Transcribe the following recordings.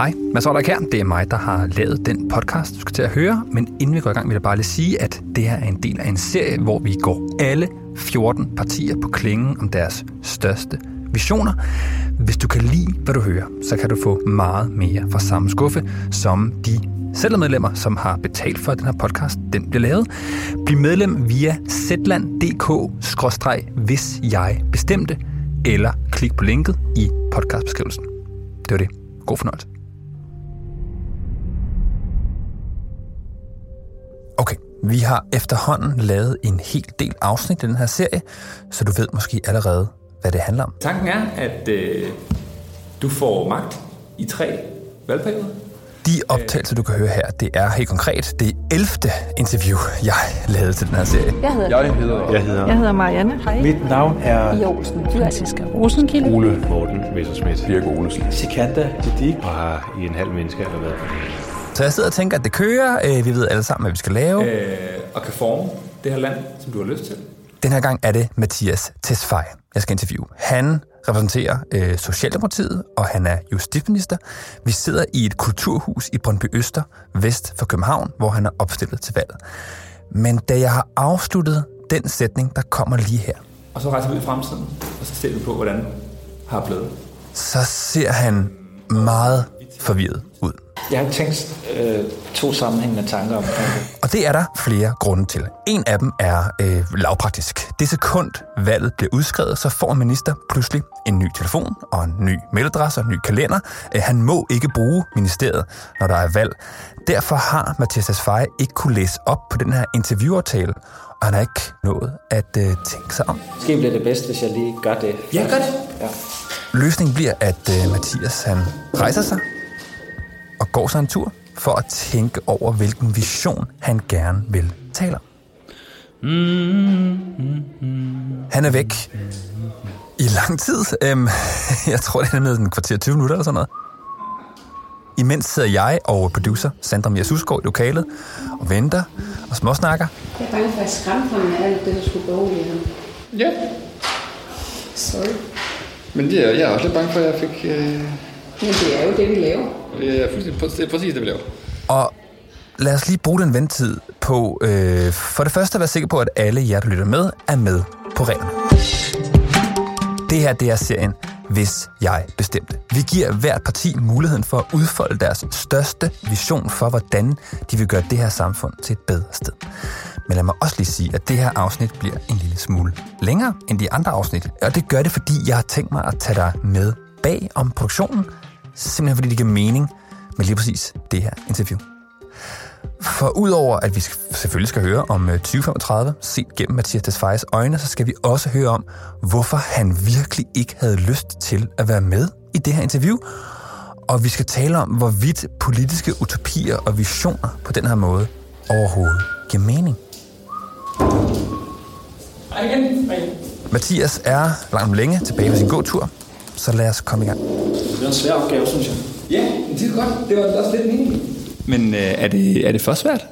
Hej, Mads Oller her. Det er mig, der har lavet den podcast, du skal til at høre. Men inden vi går i gang, vil jeg bare lige sige, at det her er en del af en serie, hvor vi går alle 14 partier på klingen om deres største visioner. Hvis du kan lide, hvad du hører, så kan du få meget mere fra samme skuffe, som de medlemmer, som har betalt for, at den her podcast den bliver lavet. Bliv medlem via zland.dk-hvis jeg bestemte, eller klik på linket i podcastbeskrivelsen. Det var det. God fornøjelse. Vi har efterhånden lavet en hel del afsnit i den her serie, så du ved måske allerede, hvad det handler om. Tanken er, at øh, du får magt i tre valgperioder. De optagelser, du kan høre her, det er helt konkret det 11. interview, jeg lavede til den her serie. Jeg hedder, jeg hedder, jeg hedder, jeg hedder Marianne. Hej. Mit navn er I Olsen. Franziska Rosenkilde. Ole Morten Messersmith. Birk Olesen. Sikanda Didik. Og har i en halv menneske eller været på det. Så jeg sidder og tænker, at det kører. Øh, vi ved alle sammen, hvad vi skal lave. Øh, og kan forme det her land, som du har lyst til. Den her gang er det Mathias Tesfaye, jeg skal interviewe. Han repræsenterer øh, Socialdemokratiet, og han er justitsminister. Vi sidder i et kulturhus i Brøndby Øster, vest for København, hvor han er opstillet til valget. Men da jeg har afsluttet den sætning, der kommer lige her. Og så rejser vi ud i fremtiden, og så ser vi på, hvordan har blevet. Så ser han meget forvirret ud. Jeg har tænkt øh, to sammenhængende tanker omkring det. Og det er der flere grunde til. En af dem er øh, lavpraktisk. Det sekund valget bliver udskrevet, så får en minister pludselig en ny telefon og en ny mailadresse og en ny kalender. Øh, han må ikke bruge ministeriet, når der er valg. Derfor har Mathias Tesfaye ikke kunne læse op på den her interviewaftale, og han har ikke nået at øh, tænke sig om. Måske bliver det bedst, hvis jeg lige gør det. Ja, gør det. Ja. Løsningen bliver, at øh, Mathias han rejser sig og går sig en tur for at tænke over, hvilken vision han gerne vil tale om. Han er væk i lang tid. Øhm, jeg tror, det er med en kvarter 20 minutter eller sådan noget. Imens sidder jeg og producer Sandra Mia Susgaard i lokalet og venter og småsnakker. Jeg er bange for at skræmme ham med alt det, der skulle berolige ham. Ja. Sorry. Men det er, jeg er også lidt bange for, at jeg fik... Øh... Men det er jo det, vi laver. Det er det er præcis det, vi laver. Og lad os lige bruge den ventetid på, øh, for det første at være sikker på, at alle jer, der lytter med, er med på reglerne. Det her, det er serien Hvis jeg bestemte. Vi giver hvert parti muligheden for at udfolde deres største vision for, hvordan de vil gøre det her samfund til et bedre sted. Men lad mig også lige sige, at det her afsnit bliver en lille smule længere end de andre afsnit. Og det gør det, fordi jeg har tænkt mig at tage dig med bag om produktionen, simpelthen fordi det giver mening med lige præcis det her interview. For udover at vi selvfølgelig skal høre om 2035, set gennem Mathias Tesfayes øjne, så skal vi også høre om, hvorfor han virkelig ikke havde lyst til at være med i det her interview. Og vi skal tale om, hvorvidt politiske utopier og visioner på den her måde overhovedet giver mening. Mathias er langt om længe tilbage på sin gåtur, så lad os komme i gang. Det er en svær opgave, synes jeg. Ja, det er godt. Det var også lidt meningen. Men øh, er, det, er det for svært?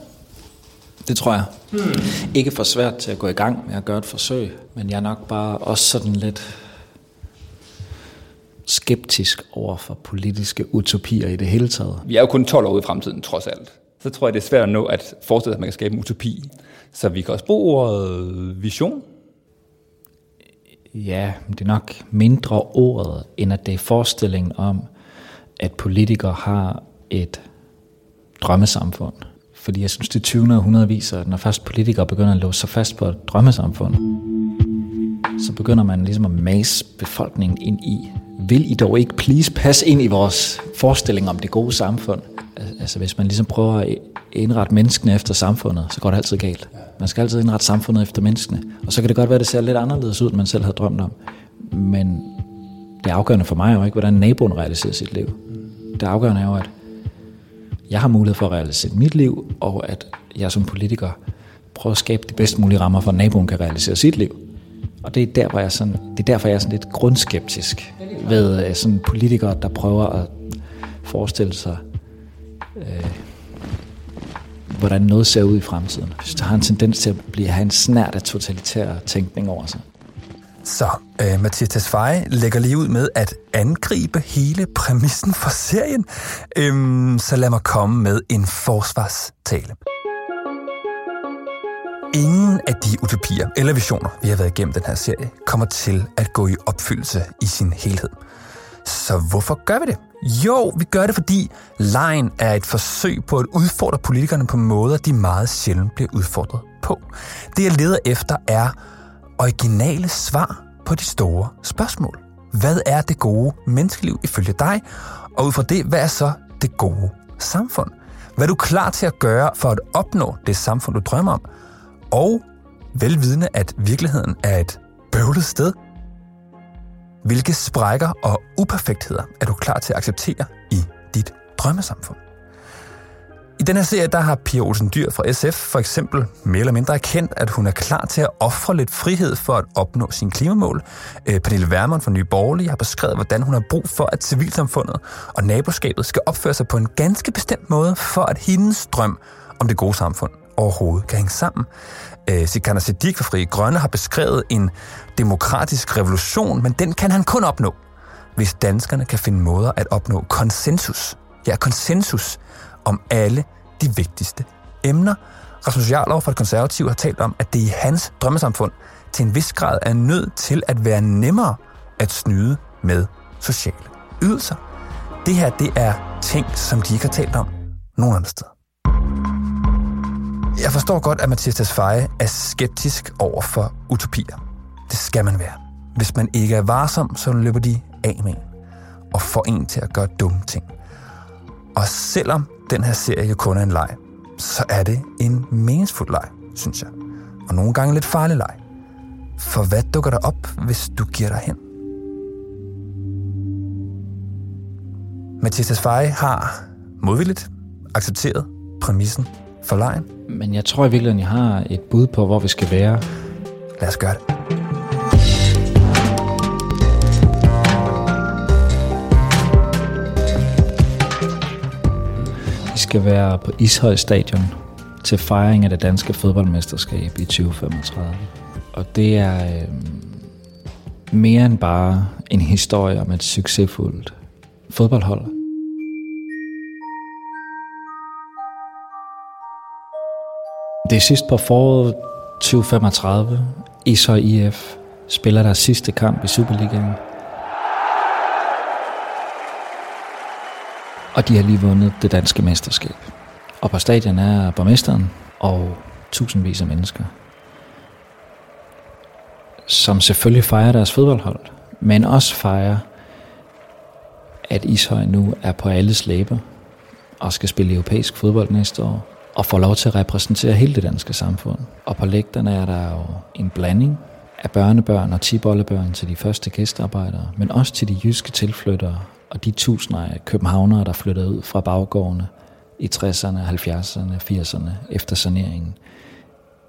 Det tror jeg. Hmm. Ikke for svært til at gå i gang med at gøre et forsøg, men jeg er nok bare også sådan lidt skeptisk over for politiske utopier i det hele taget. Vi er jo kun 12 år ude i fremtiden, trods alt. Så tror jeg, det er svært at nå at forestille sig, at man kan skabe en utopi. Så vi kan også bruge ordet vision. Ja, det er nok mindre ordet, end at det er forestillingen om, at politikere har et drømmesamfund. Fordi jeg synes, det 20. århundrede viser, at når først politikere begynder at låse sig fast på et drømmesamfund, så begynder man ligesom at mase befolkningen ind i, vil I dog ikke please passe ind i vores forestilling om det gode samfund? Altså hvis man ligesom prøver at indrette menneskene efter samfundet, så går det altid galt. Man skal altid indrette samfundet efter menneskene. Og så kan det godt være, at det ser lidt anderledes ud, end man selv havde drømt om. Men det afgørende for mig er jo ikke, hvordan naboen realiserer sit liv. Det afgørende er jo, at jeg har mulighed for at realisere mit liv, og at jeg som politiker prøver at skabe de bedst mulige rammer for, at naboen kan realisere sit liv. Og det er, der, hvor jeg sådan, det er derfor, jeg er sådan lidt grundskeptisk ved øh, sådan politikere, der prøver at forestille sig, øh, hvordan noget ser ud i fremtiden. Så der har en tendens til at blive, have en snært af totalitær tænkning over sig. Så øh, Mathias Tesfaye lægger lige ud med at angribe hele præmissen for serien. Øhm, så lad mig komme med en forsvarstale. Ingen af de utopier eller visioner, vi har været igennem den her serie, kommer til at gå i opfyldelse i sin helhed. Så hvorfor gør vi det? Jo, vi gør det, fordi lejen er et forsøg på at udfordre politikerne på måder, de meget sjældent bliver udfordret på. Det, jeg leder efter, er originale svar på de store spørgsmål. Hvad er det gode menneskeliv ifølge dig? Og ud fra det, hvad er så det gode samfund? Hvad er du klar til at gøre for at opnå det samfund, du drømmer om? Og velvidende, at virkeligheden er et bøvlet sted. Hvilke sprækker og uperfektheder er du klar til at acceptere i dit drømmesamfund? I den her serie, der har Pia Olsen Dyr fra SF for eksempel mere eller mindre erkendt, at hun er klar til at ofre lidt frihed for at opnå sine klimamål. Øh, Pernille Wermund fra Nye Borgerlige har beskrevet, hvordan hun har brug for, at civilsamfundet og naboskabet skal opføre sig på en ganske bestemt måde, for at hendes drøm om det gode samfund overhovedet kan hænge sammen. Øh, Sikander Siddiq fra Frie Grønne har beskrevet en demokratisk revolution, men den kan han kun opnå, hvis danskerne kan finde måder at opnå konsensus. Ja, konsensus om alle de vigtigste emner. Rasmus Jarlov fra det konservative har talt om, at det i hans drømmesamfund til en vis grad er nødt til at være nemmere at snyde med sociale ydelser. Det her, det er ting, som de ikke har talt om nogen andre steder. Jeg forstår godt, at Mathias Tesfaye er skeptisk over for utopier. Det skal man være. Hvis man ikke er varsom, så løber de af med en og får en til at gøre dumme ting. Og selvom den her serie kun er en leg, så er det en meningsfuld leg, synes jeg. Og nogle gange lidt farlig leg. For hvad dukker der op, hvis du giver dig hen? Mathias Tesfaye har modvilligt accepteret præmissen for lejen. Men jeg tror i virkeligheden, jeg har et bud på, hvor vi skal være. Lad os gøre det. Vi skal være på Ishøj Stadion til fejring af det danske fodboldmesterskab i 2035. Og det er øh, mere end bare en historie om et succesfuldt fodboldhold. Det er sidst på foråret 2035. Ishøj IF spiller deres sidste kamp i Superligaen. Og de har lige vundet det danske mesterskab. Og på stadion er borgmesteren og tusindvis af mennesker, som selvfølgelig fejrer deres fodboldhold, men også fejrer, at Ishøj nu er på alles læber og skal spille europæisk fodbold næste år, og får lov til at repræsentere hele det danske samfund. Og på lægterne er der jo en blanding af børnebørn og tibollebørn til de første gæstearbejdere, men også til de jyske tilflyttere og de tusinder af københavnere, der flyttede ud fra baggårdene i 60'erne, 70'erne, 80'erne efter saneringen.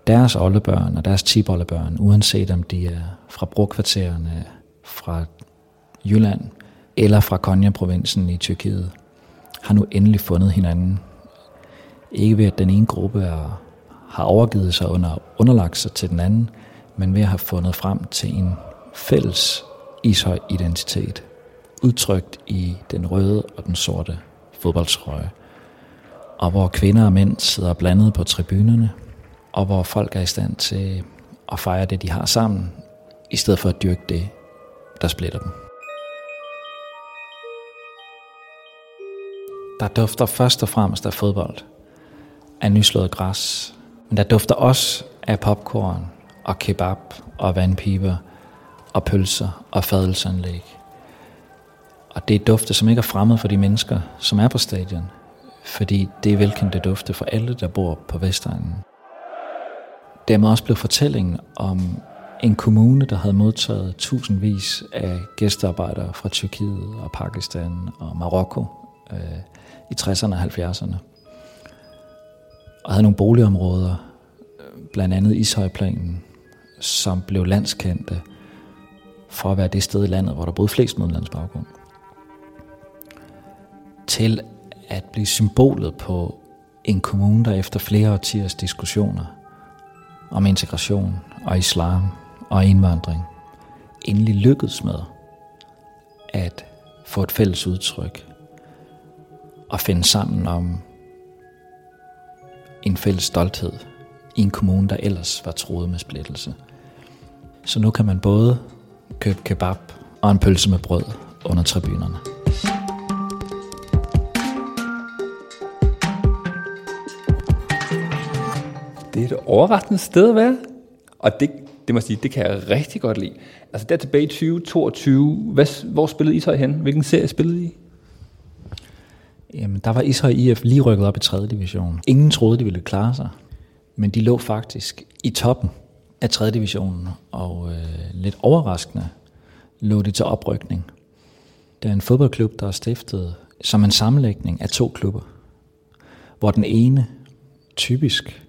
Deres oldebørn og deres tibollebørn, uanset om de er fra brokvartererne, fra Jylland eller fra Konya-provinsen i Tyrkiet, har nu endelig fundet hinanden. Ikke ved, at den ene gruppe er, har overgivet sig under underlagt sig til den anden, men ved at have fundet frem til en fælles ishøj identitet, udtrykt i den røde og den sorte fodboldtrøje, og hvor kvinder og mænd sidder blandet på tribunerne, og hvor folk er i stand til at fejre det, de har sammen, i stedet for at dyrke det, der splitter dem. Der dufter først og fremmest af fodbold, af nyslået græs, men der dufter også af popcorn og kebab og vandpiber og pølser og fadelsanlæg. Og det er dufte, som ikke er fremmed for de mennesker, som er på stadion, fordi det er velkendte dufte for alle, der bor på Vestegnen. Dermed også blev fortællingen om en kommune, der havde modtaget tusindvis af gæstearbejdere fra Tyrkiet og Pakistan og Marokko øh, i 60'erne og 70'erne. Og havde nogle boligområder, blandt andet Ishøjplanen, som blev landskendte for at være det sted i landet, hvor der boede flest med baggrund. Til at blive symbolet på en kommune, der efter flere årtiers diskussioner om integration og islam og indvandring endelig lykkedes med at få et fælles udtryk og finde sammen om en fælles stolthed i en kommune, der ellers var troet med splittelse. Så nu kan man både købe kebab og en pølse med brød under tribunerne. Det er et overraskende sted at være. Og det, det må sige, det kan jeg rigtig godt lide. Altså der tilbage i 2022, hvad, hvor spillede I så hen? Hvilken serie spillede I? Jamen, der var Ishøj IF lige rykket op i 3. division. Ingen troede, de ville klare sig, men de lå faktisk i toppen af 3. divisionen, og øh, lidt overraskende lå de til oprykning. Det er en fodboldklub, der er stiftet som en sammenlægning af to klubber, hvor den ene typisk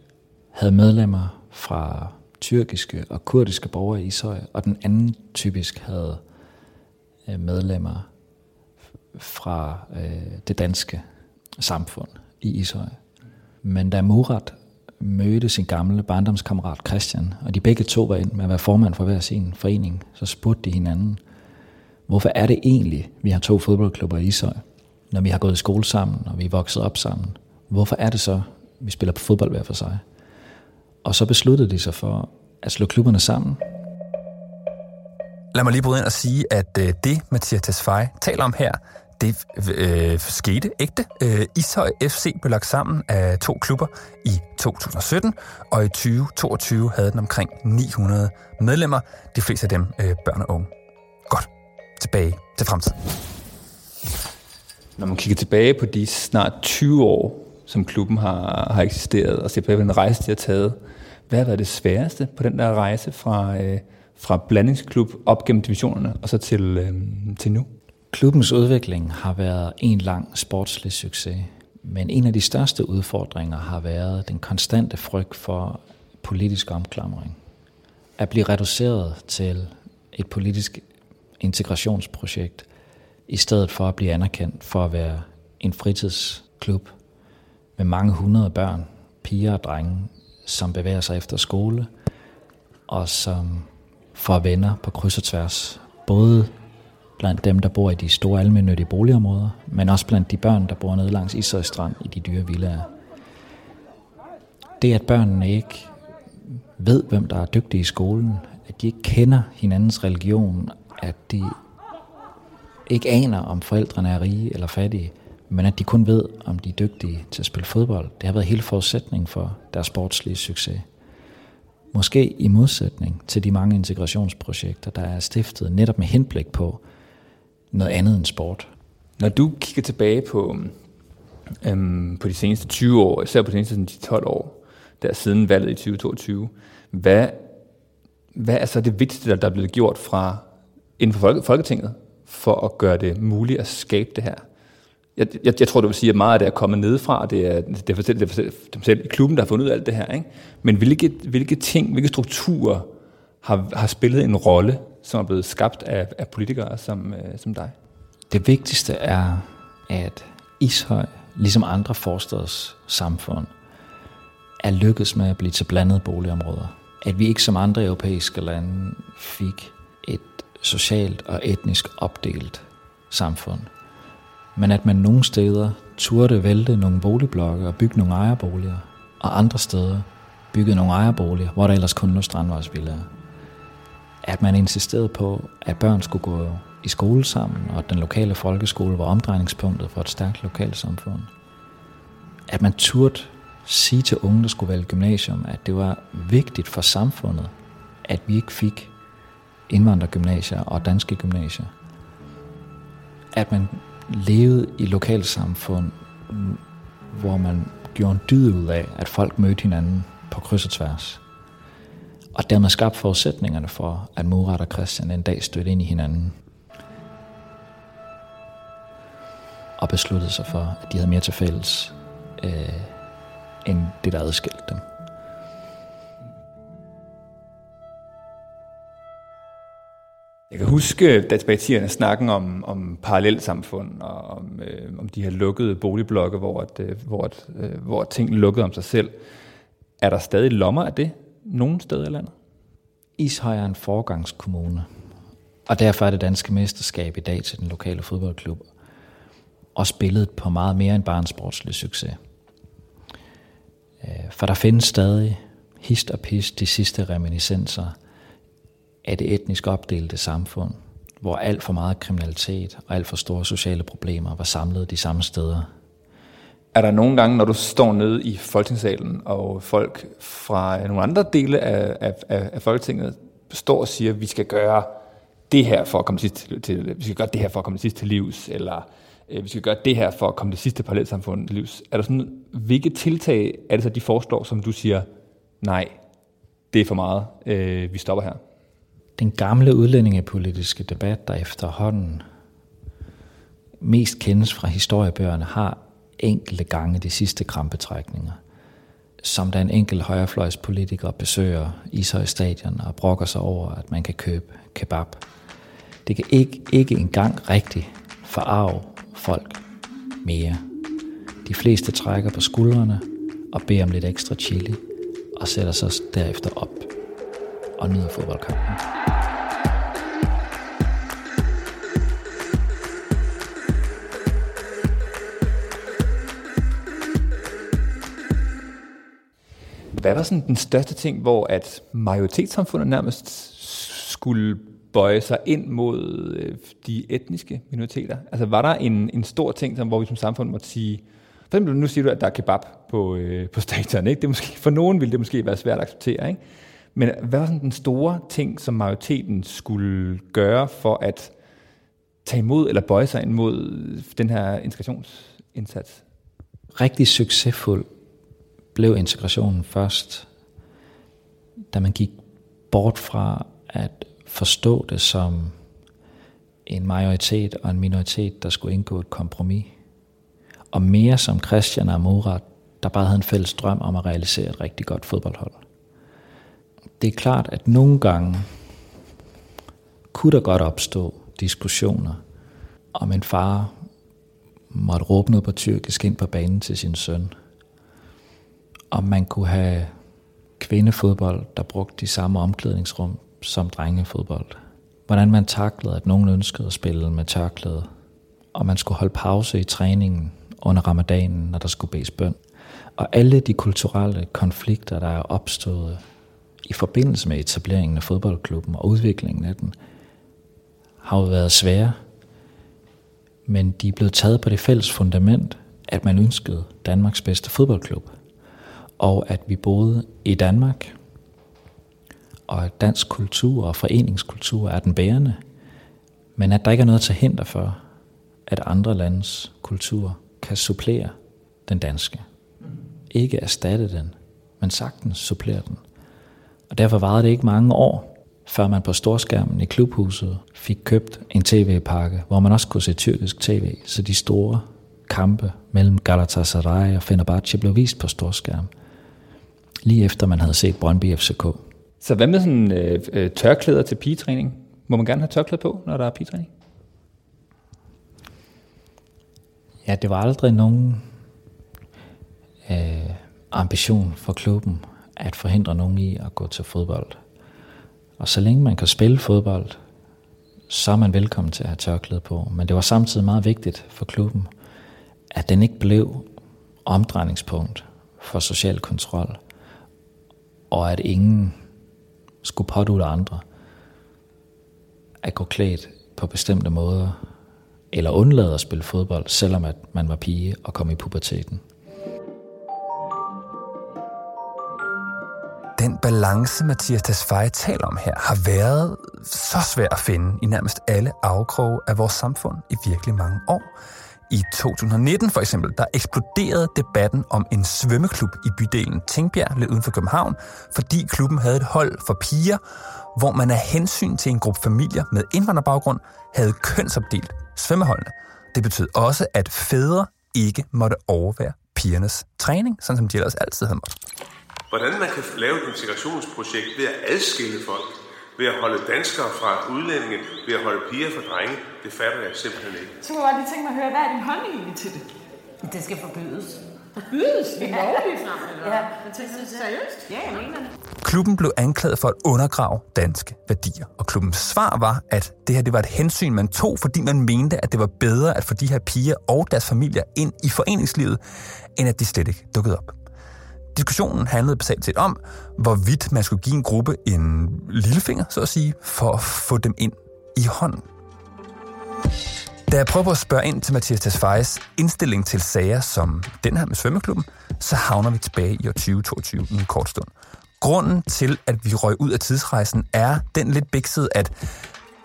havde medlemmer fra tyrkiske og kurdiske borgere i Ishøj, og den anden typisk havde øh, medlemmer fra øh, det danske samfund i Ishøj. Men da Murat mødte sin gamle barndomskammerat Christian, og de begge to var ind med at være formand for hver sin forening, så spurgte de hinanden, hvorfor er det egentlig, vi har to fodboldklubber i Ishøj, når vi har gået i skole sammen, og vi er vokset op sammen? Hvorfor er det så, vi spiller på fodbold hver for sig? Og så besluttede de sig for at slå klubberne sammen. Lad mig lige bryde ind og sige, at øh, det, Mathias Tesfaye taler om her, det øh, skete ægte. Øh, Ishøj FC blev lagt sammen af to klubber i 2017, og i 2022 havde den omkring 900 medlemmer, de fleste af dem øh, børn og unge. Godt. Tilbage til fremtiden. Når man kigger tilbage på de snart 20 år, som klubben har, har eksisteret, og ser på den rejse, de har taget, hvad har været det sværeste på den der rejse fra, øh, fra blandingsklub op gennem divisionerne og så til, øh, til nu? Klubbens udvikling har været en lang sportslig succes, men en af de største udfordringer har været den konstante frygt for politisk omklamring. At blive reduceret til et politisk integrationsprojekt, i stedet for at blive anerkendt for at være en fritidsklub med mange hundrede børn, piger og drenge, som bevæger sig efter skole, og som fra venner på kryds og tværs, både blandt dem, der bor i de store almindelige boligområder, men også blandt de børn, der bor nede langs Ishøj Strand i de dyre villager. Det, at børnene ikke ved, hvem der er dygtige i skolen, at de ikke kender hinandens religion, at de ikke aner, om forældrene er rige eller fattige, men at de kun ved, om de er dygtige til at spille fodbold. Det har været hele forudsætningen for deres sportslige succes. Måske i modsætning til de mange integrationsprojekter, der er stiftet netop med henblik på noget andet end sport. Når du kigger tilbage på, øhm, på de seneste 20 år, især på de seneste 12 år, der siden valget i 2022, hvad, hvad er så det vigtigste, der er blevet gjort fra inden for Folketinget, for at gøre det muligt at skabe det her? Jeg, jeg, jeg tror, du vil sige, at meget af det er kommet nedefra, det er, det er, for selv, det er for dem selv i klubben, der har fundet ud af alt det her. Ikke? Men hvilke, hvilke ting, hvilke strukturer har, har spillet en rolle, som er blevet skabt af, af politikere som, øh, som dig? Det vigtigste er, at Ishøj, ligesom andre forstads samfund, er lykkedes med at blive til blandede boligområder. At vi ikke som andre europæiske lande fik et socialt og etnisk opdelt samfund, men at man nogle steder turde vælte nogle boligblokke og bygge nogle ejerboliger, og andre steder byggede nogle ejerboliger, hvor der ellers kun lå strandvejsvillager. At man insisterede på, at børn skulle gå i skole sammen, og at den lokale folkeskole var omdrejningspunktet for et stærkt lokalsamfund. At man turde sige til unge, der skulle vælge gymnasium, at det var vigtigt for samfundet, at vi ikke fik indvandrergymnasier og danske gymnasier. At man levede i lokalsamfund, hvor man gjorde en dyd ud af, at folk mødte hinanden på kryds og tværs. Og dermed skabte forudsætningerne for, at Murat og Christian en dag stødte ind i hinanden. Og besluttede sig for, at de havde mere til fælles, øh, end det, der adskilte dem. Jeg kan huske, da tilbage snakken om, om parallelsamfund og om, øh, om de her lukkede boligblokke, hvor, at, øh, hvor, at, øh, hvor ting lukkede om sig selv. Er der stadig lommer af det nogen steder i landet? Ishøj er en forgangskommune, Og derfor er det danske mesterskab i dag til den lokale fodboldklub også billedet på meget mere end bare en sportslig succes. Øh, for der findes stadig hist og pist de sidste reminiscenser af det etnisk opdelte samfund, hvor alt for meget kriminalitet og alt for store sociale problemer var samlet de samme steder. Er der nogle gange, når du står nede i Folketingssalen, og folk fra nogle andre dele af, af, af, af Folketinget står og siger, at vi skal gøre det her for at komme sidst til, til, vi skal gøre det her for at komme sidst til livs, eller øh, vi skal gøre det her for at komme det sidste parallelsamfund til livs. Er der sådan, hvilke tiltag er det så, de foreslår, som du siger, nej, det er for meget, øh, vi stopper her? Den gamle udlændingepolitiske debat, der efterhånden mest kendes fra historiebøgerne, har enkelte gange de sidste krampetrækninger. Som da en enkelt højrefløjspolitiker besøger Ishøj Stadion og brokker sig over, at man kan købe kebab. Det kan ikke, ikke engang rigtigt forarve folk mere. De fleste trækker på skuldrene og beder om lidt ekstra chili og sætter sig derefter op og nyder fodboldkampen. Hvad var sådan den største ting, hvor at majoritetssamfundet nærmest skulle bøje sig ind mod øh, de etniske minoriteter? Altså var der en, en stor ting, som, hvor vi som samfund måtte sige, for eksempel nu siger du, at der er kebab på, øh, på stadion. Ikke? Det måske, for nogen ville det måske være svært at acceptere. Ikke? Men hvad var sådan den store ting, som majoriteten skulle gøre for at tage imod eller bøje sig ind mod den her integrationsindsats? Rigtig succesfuld blev integrationen først, da man gik bort fra at forstå det som en majoritet og en minoritet, der skulle indgå et kompromis. Og mere som Christian og Murat, der bare havde en fælles drøm om at realisere et rigtig godt fodboldhold. Det er klart, at nogle gange kunne der godt opstå diskussioner om en far måtte råbe noget på tyrkisk ind på banen til sin søn. Om man kunne have kvindefodbold, der brugte de samme omklædningsrum som drengefodbold. Hvordan man taklede, at nogen ønskede at spille med tørklæde. Og man skulle holde pause i træningen under ramadanen, når der skulle bedes bøn. Og alle de kulturelle konflikter, der er opstået i forbindelse med etableringen af fodboldklubben og udviklingen af den, har jo været svære. Men de er blevet taget på det fælles fundament, at man ønskede Danmarks bedste fodboldklub. Og at vi boede i Danmark, og at dansk kultur og foreningskultur er den bærende, men at der ikke er noget til hinder for, at andre landes kultur kan supplere den danske. Ikke erstatte den, men sagtens supplere den. Og derfor varede det ikke mange år, før man på storskærmen i klubhuset fik købt en tv-pakke, hvor man også kunne se tyrkisk tv, så de store kampe mellem Galatasaray og Fenerbahce blev vist på storskærm, lige efter man havde set Brøndby FCK. Så hvad med sådan øh, øh, tørklæder til pigetræning? Må man gerne have tørklæder på, når der er pigetræning? Ja, det var aldrig nogen øh, ambition for klubben at forhindre nogen i at gå til fodbold. Og så længe man kan spille fodbold, så er man velkommen til at have tørklæde på. Men det var samtidig meget vigtigt for klubben, at den ikke blev omdrejningspunkt for social kontrol, og at ingen skulle pådute andre at gå klædt på bestemte måder, eller undlade at spille fodbold, selvom at man var pige og kom i puberteten. Den balance, Mathias Tesfaye taler om her, har været så svær at finde i nærmest alle afkroge af vores samfund i virkelig mange år. I 2019 for eksempel, der eksploderede debatten om en svømmeklub i bydelen Tingbjerg lidt uden for København, fordi klubben havde et hold for piger, hvor man af hensyn til en gruppe familier med indvandrerbaggrund havde kønsopdelt svømmeholdene. Det betød også, at fædre ikke måtte overvære pigernes træning, sådan som de ellers altid havde måttet. Hvordan man kan lave et integrationsprojekt ved at adskille folk, ved at holde danskere fra udlændinge, ved at holde piger fra drenge, det fatter jeg simpelthen ikke. Så kunne jeg godt lige tænke mig at høre, hvad er din holdning egentlig til det? Det skal forbydes. Forbydes vi lovligt frem, eller? Ja, jeg tænkte, seriøst? Ja, jeg mener det. Klubben blev anklaget for at undergrave danske værdier, og klubbens svar var, at det her det var et hensyn, man tog, fordi man mente, at det var bedre at få de her piger og deres familier ind i foreningslivet, end at de slet ikke dukkede op. Diskussionen handlede basalt set om, hvorvidt man skulle give en gruppe en lillefinger, så at sige, for at få dem ind i hånden. Da jeg prøver at spørge ind til Mathias Tesfayes indstilling til sager som den her med svømmeklubben, så havner vi tilbage i år 2022 i en kort stund. Grunden til, at vi røg ud af tidsrejsen, er den lidt biksede, at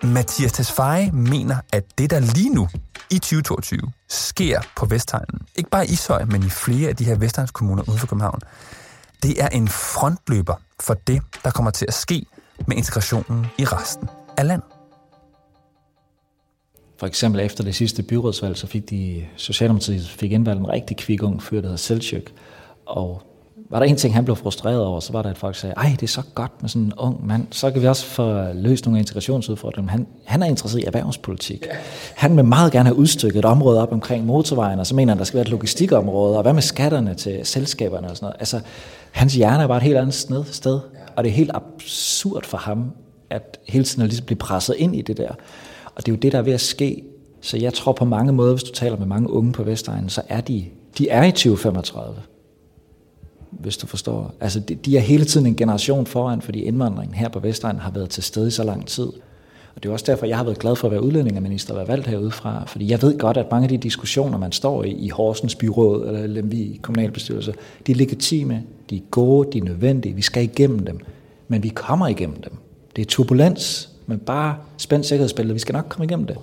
Mathias Tesfaye mener, at det, der lige nu i 2022 sker på Vestegnen, ikke bare i Ishøj, men i flere af de her Vestegnskommuner uden for København, det er en frontløber for det, der kommer til at ske med integrationen i resten af landet. For eksempel efter det sidste byrådsvalg, så fik de Socialdemokratiet fik indvalgt en rigtig kvik ung fyr, der hedder Selchuk. Og var der en ting, han blev frustreret over, så var der, at folk sagde, ej, det er så godt med sådan en ung mand, så kan vi også få løst nogle integrationsudfordringer. Han, han er interesseret i erhvervspolitik. Han vil meget gerne have udstykket et område op omkring motorvejen, og så mener han, der skal være et logistikområde, og hvad med skatterne til selskaberne og sådan noget. Altså, hans hjerne er bare et helt andet sted, og det er helt absurd for ham, at hele tiden at ligesom blive presset ind i det der. Og det er jo det, der er ved at ske. Så jeg tror på mange måder, hvis du taler med mange unge på Vestegnen, så er de, de er i 2035 hvis du forstår. Altså, de, de er hele tiden en generation foran, fordi indvandringen her på Vestegn har været til stede i så lang tid. Og det er også derfor, jeg har været glad for at være udlændingeminister og være valgt herudefra, fordi jeg ved godt, at mange af de diskussioner, man står i, i Horsens byråd eller i kommunalbestyrelse, de er legitime, de er gode, de er nødvendige, vi skal igennem dem, men vi kommer igennem dem. Det er turbulens, men bare spænd sikkerhedsbæltet, vi skal nok komme igennem det.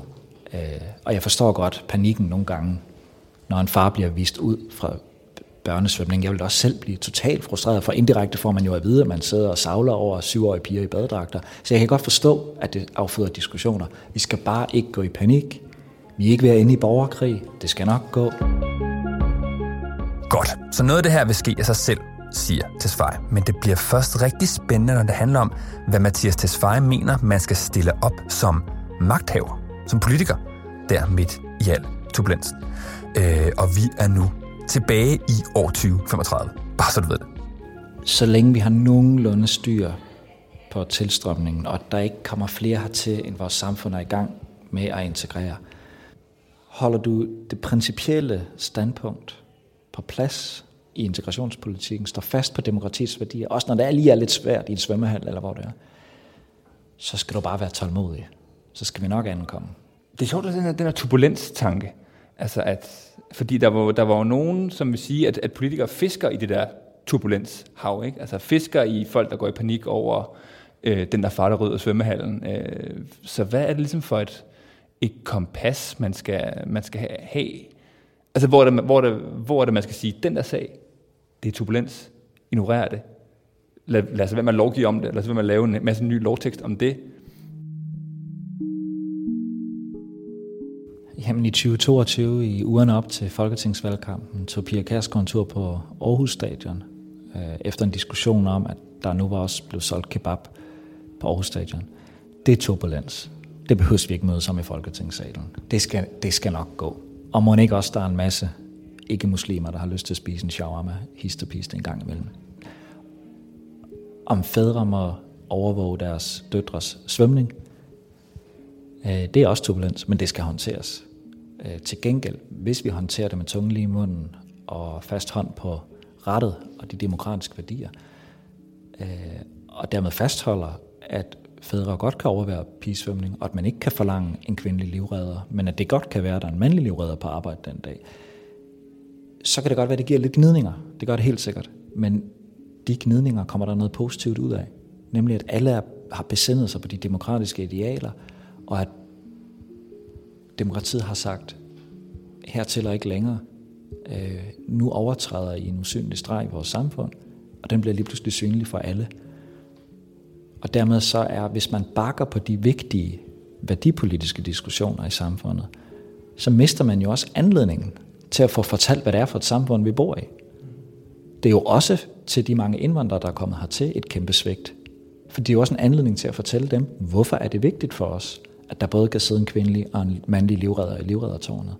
Øh, og jeg forstår godt panikken nogle gange, når en far bliver vist ud fra børnesvømning. Jeg ville også selv blive totalt frustreret, for indirekte får man jo at vide, at man sidder og savler over syvårige piger i badedragter. Så jeg kan godt forstå, at det afføder diskussioner. Vi skal bare ikke gå i panik. Vi er ikke ved at ende i borgerkrig. Det skal nok gå. Godt, så noget af det her vil ske af sig selv, siger Tesfaye. Men det bliver først rigtig spændende, når det handler om, hvad Mathias Tesfaye mener, man skal stille op som magthaver, som politiker, der midt i al turbulensen. Øh, og vi er nu tilbage i år 2035. Bare så du ved det. Så længe vi har nogenlunde styr på tilstrømningen, og der ikke kommer flere hertil, end vores samfund er i gang med at integrere, holder du det principielle standpunkt på plads i integrationspolitikken, står fast på demokratiets værdier, også når det er lige er lidt svært i en svømmehal eller hvor det er, så skal du bare være tålmodig. Så skal vi nok ankomme. Det er sjovt, at den her, den her turbulens-tanke, altså at fordi der var, der var jo nogen, som vil sige, at, at politikere fisker i det der turbulenshav. Ikke? Altså fisker i folk, der går i panik over øh, den der farter rød af svømmehallen. Øh, så hvad er det ligesom for et, et kompas, man skal, man skal have? Altså hvor er, det, hvor, er det, hvor er det, man skal sige, den der sag, det er turbulens, ignorer det. Lad, lad os være med at lovgive om det, lad os være med at lave en masse ny lovtekst om det, Jamen i 2022, i ugerne op til Folketingsvalgkampen, tog Pia Kærsgaard en tur på Aarhus Stadion, øh, efter en diskussion om, at der nu var også blevet solgt kebab på Aarhus Stadion. Det er turbulens. Det behøver vi ikke møde som i Folketingssalen. Det skal, det skal nok gå. Og må ikke også, der er en masse ikke-muslimer, der har lyst til at spise en shawarma hist og pist en gang imellem. Om fædre må overvåge deres døtres svømning, øh, det er også turbulens, men det skal håndteres. Øh, til gengæld, hvis vi håndterer det med tungen lige i munden og fast hånd på rettet og de demokratiske værdier, øh, og dermed fastholder, at fædre godt kan overvære pigesvømning, og at man ikke kan forlange en kvindelig livredder, men at det godt kan være, at der er en mandlig livredder på arbejde den dag, så kan det godt være, at det giver lidt gnidninger. Det gør det helt sikkert. Men de gnidninger kommer der noget positivt ud af. Nemlig, at alle er, har besindet sig på de demokratiske idealer, og at demokratiet har sagt, her tæller ikke længere. Øh, nu overtræder I en usynlig streg i vores samfund, og den bliver lige pludselig synlig for alle. Og dermed så er, hvis man bakker på de vigtige værdipolitiske diskussioner i samfundet, så mister man jo også anledningen til at få fortalt, hvad det er for et samfund, vi bor i. Det er jo også til de mange indvandrere, der er kommet hertil, et kæmpe svigt. For det er jo også en anledning til at fortælle dem, hvorfor er det vigtigt for os, at der både kan sidde en kvindelig og en mandlig livredder i livreddertårnet.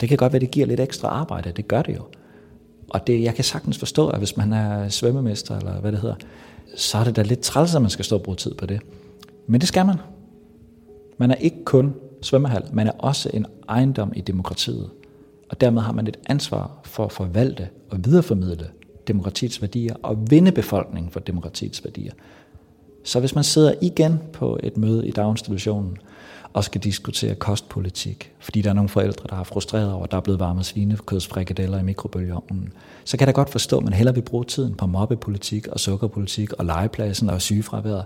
Det kan godt være, det giver lidt ekstra arbejde, det gør det jo. Og det, jeg kan sagtens forstå, at hvis man er svømmemester, eller hvad det hedder, så er det da lidt træls, at man skal stå og bruge tid på det. Men det skal man. Man er ikke kun svømmehal, man er også en ejendom i demokratiet. Og dermed har man et ansvar for at forvalte og videreformidle demokratiets værdier og vinde befolkningen for demokratiets værdier. Så hvis man sidder igen på et møde i daginstitutionen og skal diskutere kostpolitik, fordi der er nogle forældre, der har frustreret over, at der er blevet varmet svinekødsfrikadeller i mikrobølgeovnen, så kan jeg da godt forstå, at man hellere vil bruge tiden på mobbepolitik og sukkerpolitik og legepladsen og sygefraværet.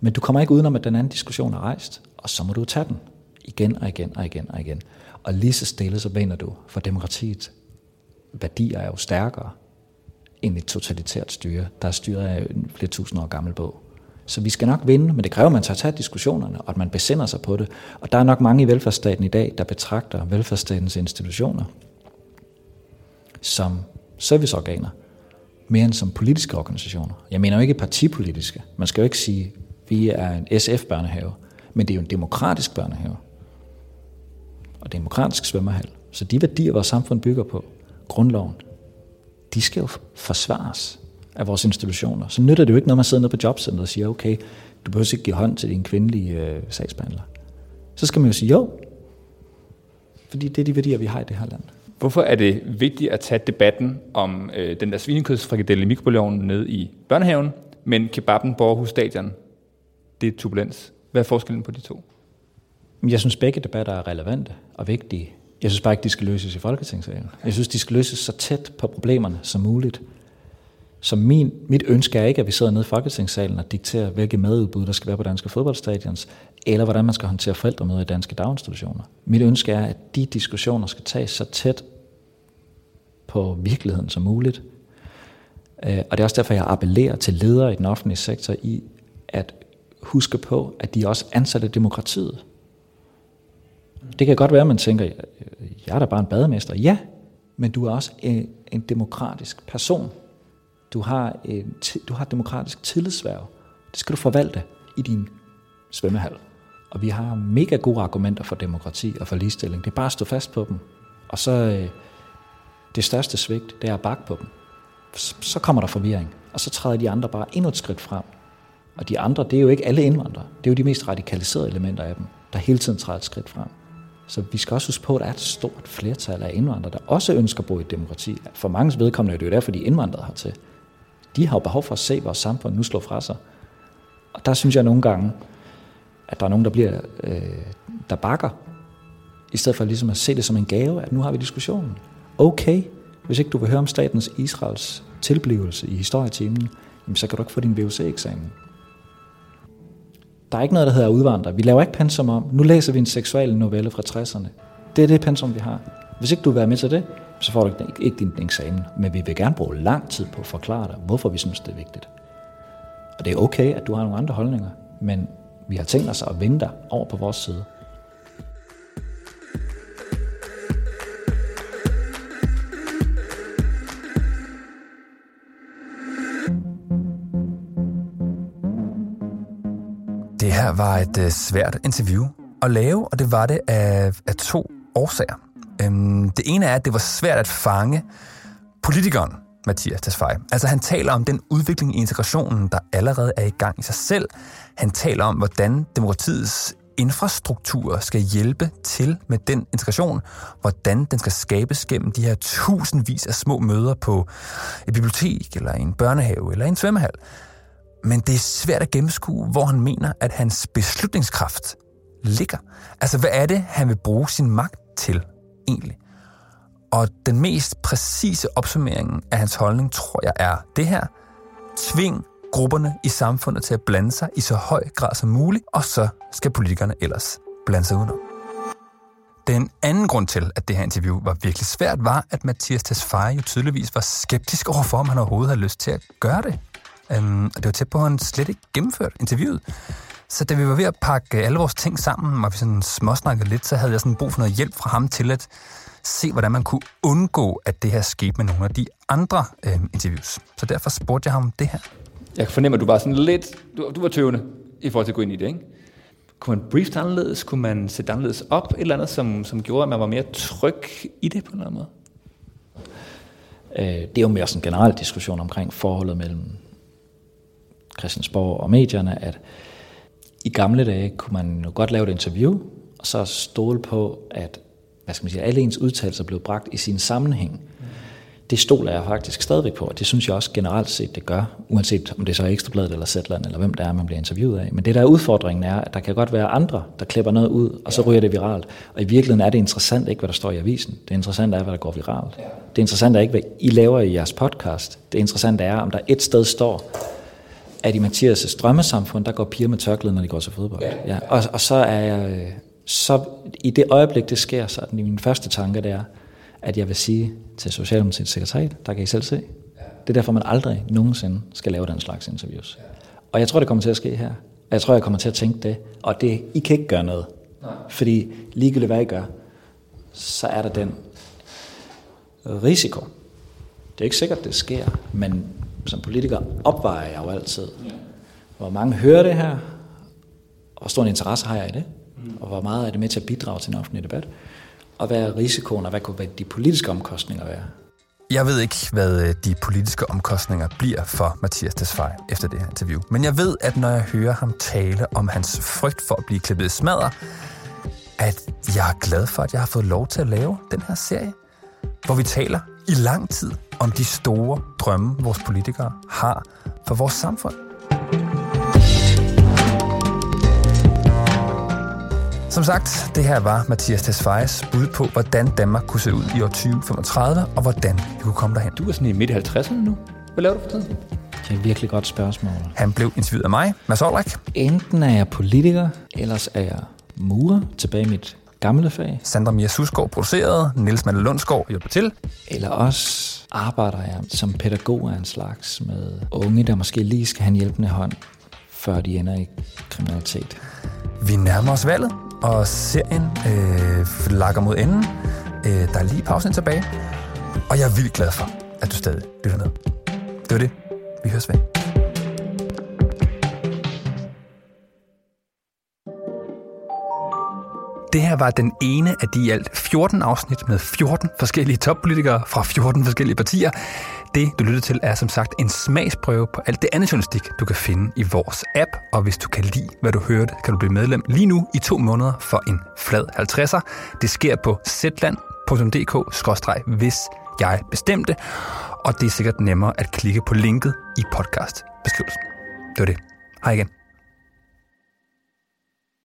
Men du kommer ikke udenom, at den anden diskussion er rejst, og så må du tage den igen og igen og igen og igen. Og lige så stille så vinder du, for demokratiet værdier er jo stærkere end et totalitært styre, der er styret af en flere tusind år gammel bog. Så vi skal nok vinde, men det kræver, at man tager tage diskussionerne, og at man besinder sig på det. Og der er nok mange i velfærdsstaten i dag, der betragter velfærdsstatens institutioner som serviceorganer, mere end som politiske organisationer. Jeg mener jo ikke partipolitiske. Man skal jo ikke sige, at vi er en SF-børnehave, men det er jo en demokratisk børnehave. Og demokratisk svømmehal. Så de værdier, vores samfund bygger på, grundloven, de skal jo forsvares af vores institutioner. Så nytter det jo ikke, når man sidder nede på jobcenteret og siger, okay, du behøver ikke give hånd til din kvindelige øh, sagsbehandler. Så skal man jo sige jo, fordi det er de værdier, vi har i det her land. Hvorfor er det vigtigt at tage debatten om øh, den der svinekødsfrikadelle i mikrobølgeovnen ned i børnehaven, men kebaben på Aarhus Stadion, det er turbulens. Hvad er forskellen på de to? Jeg synes, begge debatter er relevante og vigtige. Jeg synes bare ikke, de skal løses i Folketingssalen. Jeg synes, de skal løses så tæt på problemerne som muligt. Så min, mit ønske er ikke, at vi sidder nede i Folketingssalen og dikterer, hvilke madudbud der skal være på danske fodboldstadions, eller hvordan man skal håndtere forældremøder i danske daginstitutioner. Mit ønske er, at de diskussioner skal tages så tæt på virkeligheden som muligt. Øh, og det er også derfor, jeg appellerer til ledere i den offentlige sektor i at huske på, at de også ansatte demokratiet. Det kan godt være, at man tænker, jeg er da bare en bademester. Ja, men du er også en, en demokratisk person. Du har, en, du har et demokratisk tillidsværv. Det skal du forvalte i din svømmehal. Og vi har mega gode argumenter for demokrati og for ligestilling. Det er bare at stå fast på dem. Og så øh, det største svigt, det er at bakke på dem. Så kommer der forvirring. Og så træder de andre bare endnu et skridt frem. Og de andre, det er jo ikke alle indvandrere. Det er jo de mest radikaliserede elementer af dem, der hele tiden træder et skridt frem. Så vi skal også huske på, at der er et stort flertal af indvandrere, der også ønsker at bo i et demokrati. For mange vedkommende er det jo derfor, de er indvandrere hertil. De har jo behov for at se vores samfund nu slå fra sig. Og der synes jeg nogle gange, at der er nogen, der bliver, øh, der bakker, i stedet for ligesom at se det som en gave, at nu har vi diskussionen. Okay, hvis ikke du vil høre om statens Israels tilblivelse i historietimen, jamen så kan du ikke få din VUC-eksamen. Der er ikke noget, der hedder udvandrer. Vi laver ikke pensum om. Nu læser vi en seksuel novelle fra 60'erne. Det er det pensum, vi har. Hvis ikke du vil være med til det, så får du ikke din eksamen. Men vi vil gerne bruge lang tid på at forklare dig, hvorfor vi synes, det er vigtigt. Og det er okay, at du har nogle andre holdninger, men vi har tænkt os at vende dig over på vores side. Det her var et øh, svært interview at lave, og det var det af, af to årsager. Øhm, det ene er, at det var svært at fange politikeren, Mathias Tesfaye. Altså han taler om den udvikling i integrationen, der allerede er i gang i sig selv. Han taler om, hvordan demokratiets infrastruktur skal hjælpe til med den integration, hvordan den skal skabes gennem de her tusindvis af små møder på et bibliotek, eller en børnehave, eller en svømmehal. Men det er svært at gennemskue, hvor han mener, at hans beslutningskraft ligger. Altså, hvad er det, han vil bruge sin magt til egentlig? Og den mest præcise opsummering af hans holdning, tror jeg, er det her. Tving grupperne i samfundet til at blande sig i så høj grad som muligt, og så skal politikerne ellers blande sig udenom. Den anden grund til, at det her interview var virkelig svært, var, at Mathias Tesfaye jo tydeligvis var skeptisk overfor, om han overhovedet havde lyst til at gøre det. Um, og det var tæt på, at han slet ikke gennemførte interviewet. Så da vi var ved at pakke alle vores ting sammen, og vi sådan småsnakkede lidt, så havde jeg sådan brug for noget hjælp fra ham til at se, hvordan man kunne undgå, at det her skete med nogle af de andre øh, interviews. Så derfor spurgte jeg ham det her. Jeg fornemmer, at du var sådan lidt, du, du var tøvende i forhold til at gå ind i det, ikke? Kunne man briefe anderledes? Kunne man sætte anderledes op? Et eller andet, som, som gjorde, at man var mere tryg i det på en eller anden måde? Øh, det er jo mere sådan en generel diskussion omkring forholdet mellem Christiansborg og medierne, at i gamle dage kunne man jo godt lave et interview, og så stole på, at hvad skal man sige, alle ens udtalelser blev bragt i sin sammenhæng. Det stoler jeg faktisk stadigvæk på, og det synes jeg også generelt set, det gør, uanset om det så er Ekstrabladet eller Zetland, eller hvem det er, man bliver interviewet af. Men det der er udfordringen er, at der kan godt være andre, der klipper noget ud, og så ryger det viralt. Og i virkeligheden er det interessant ikke, hvad der står i avisen. Det interessante er, hvad der går viralt. Det interessante er ikke, hvad I laver i jeres podcast. Det interessante er, om der et sted står, at i Mathias' drømmesamfund, der går piger med tørklæde, når de går til fodbold. Ja. Og, og så er jeg, øh, så i det øjeblik, det sker, så er min første tanke, det er, at jeg vil sige til Socialdemokratiets sekretariat, der kan I selv se. Det er derfor, man aldrig nogensinde skal lave den slags interviews. Og jeg tror, det kommer til at ske her. Jeg tror, jeg kommer til at tænke det. Og det, I kan ikke gøre noget. Nej. Fordi ligegyldigt hvad I gør, så er der den risiko. Det er ikke sikkert, det sker, men som politiker opvejer jeg jo altid, hvor mange hører det her, og hvor stor en interesse har jeg i det, og hvor meget er det med til at bidrage til en offentlig debat, og hvad er risikoen, og hvad kunne de politiske omkostninger være? Jeg ved ikke, hvad øh, de politiske omkostninger bliver for Mathias Tesfaye efter det her interview. Men jeg ved, at når jeg hører ham tale om hans frygt for at blive klippet i smadder, at jeg er glad for, at jeg har fået lov til at lave den her serie, hvor vi taler i lang tid om de store drømme, vores politikere har for vores samfund. Som sagt, det her var Mathias Tesfayes bud på, hvordan Danmark kunne se ud i år 2035, og hvordan vi kunne komme derhen. Du er sådan i midt i 50'erne nu. Hvad laver du for tiden? Det er et virkelig godt spørgsmål. Han blev interviewet af mig, Mads Olrik. Enten er jeg politiker, ellers er jeg murer tilbage i mit gamle fag. Sandra Mia Susgaard producerede, Niels Malle Lundsgaard hjælper til. Eller også arbejder jeg som pædagog af en slags med unge, der måske lige skal have en hjælpende hånd, før de ender i kriminalitet. Vi nærmer os valget, og serien øh, lakker mod enden. Øh, der er lige pausen tilbage. Og jeg er vildt glad for, at du stadig lytter med. Det var det. Vi høres ved. Det her var den ene af de i alt 14 afsnit med 14 forskellige toppolitikere fra 14 forskellige partier. Det, du lytter til, er som sagt en smagsprøve på alt det andet journalistik, du kan finde i vores app. Og hvis du kan lide, hvad du hørte, kan du blive medlem lige nu i to måneder for en flad 50'er. Det sker på zland.dk-hvis jeg bestemte. Og det er sikkert nemmere at klikke på linket i podcast-beskrivelsen. Det var det. Hej igen.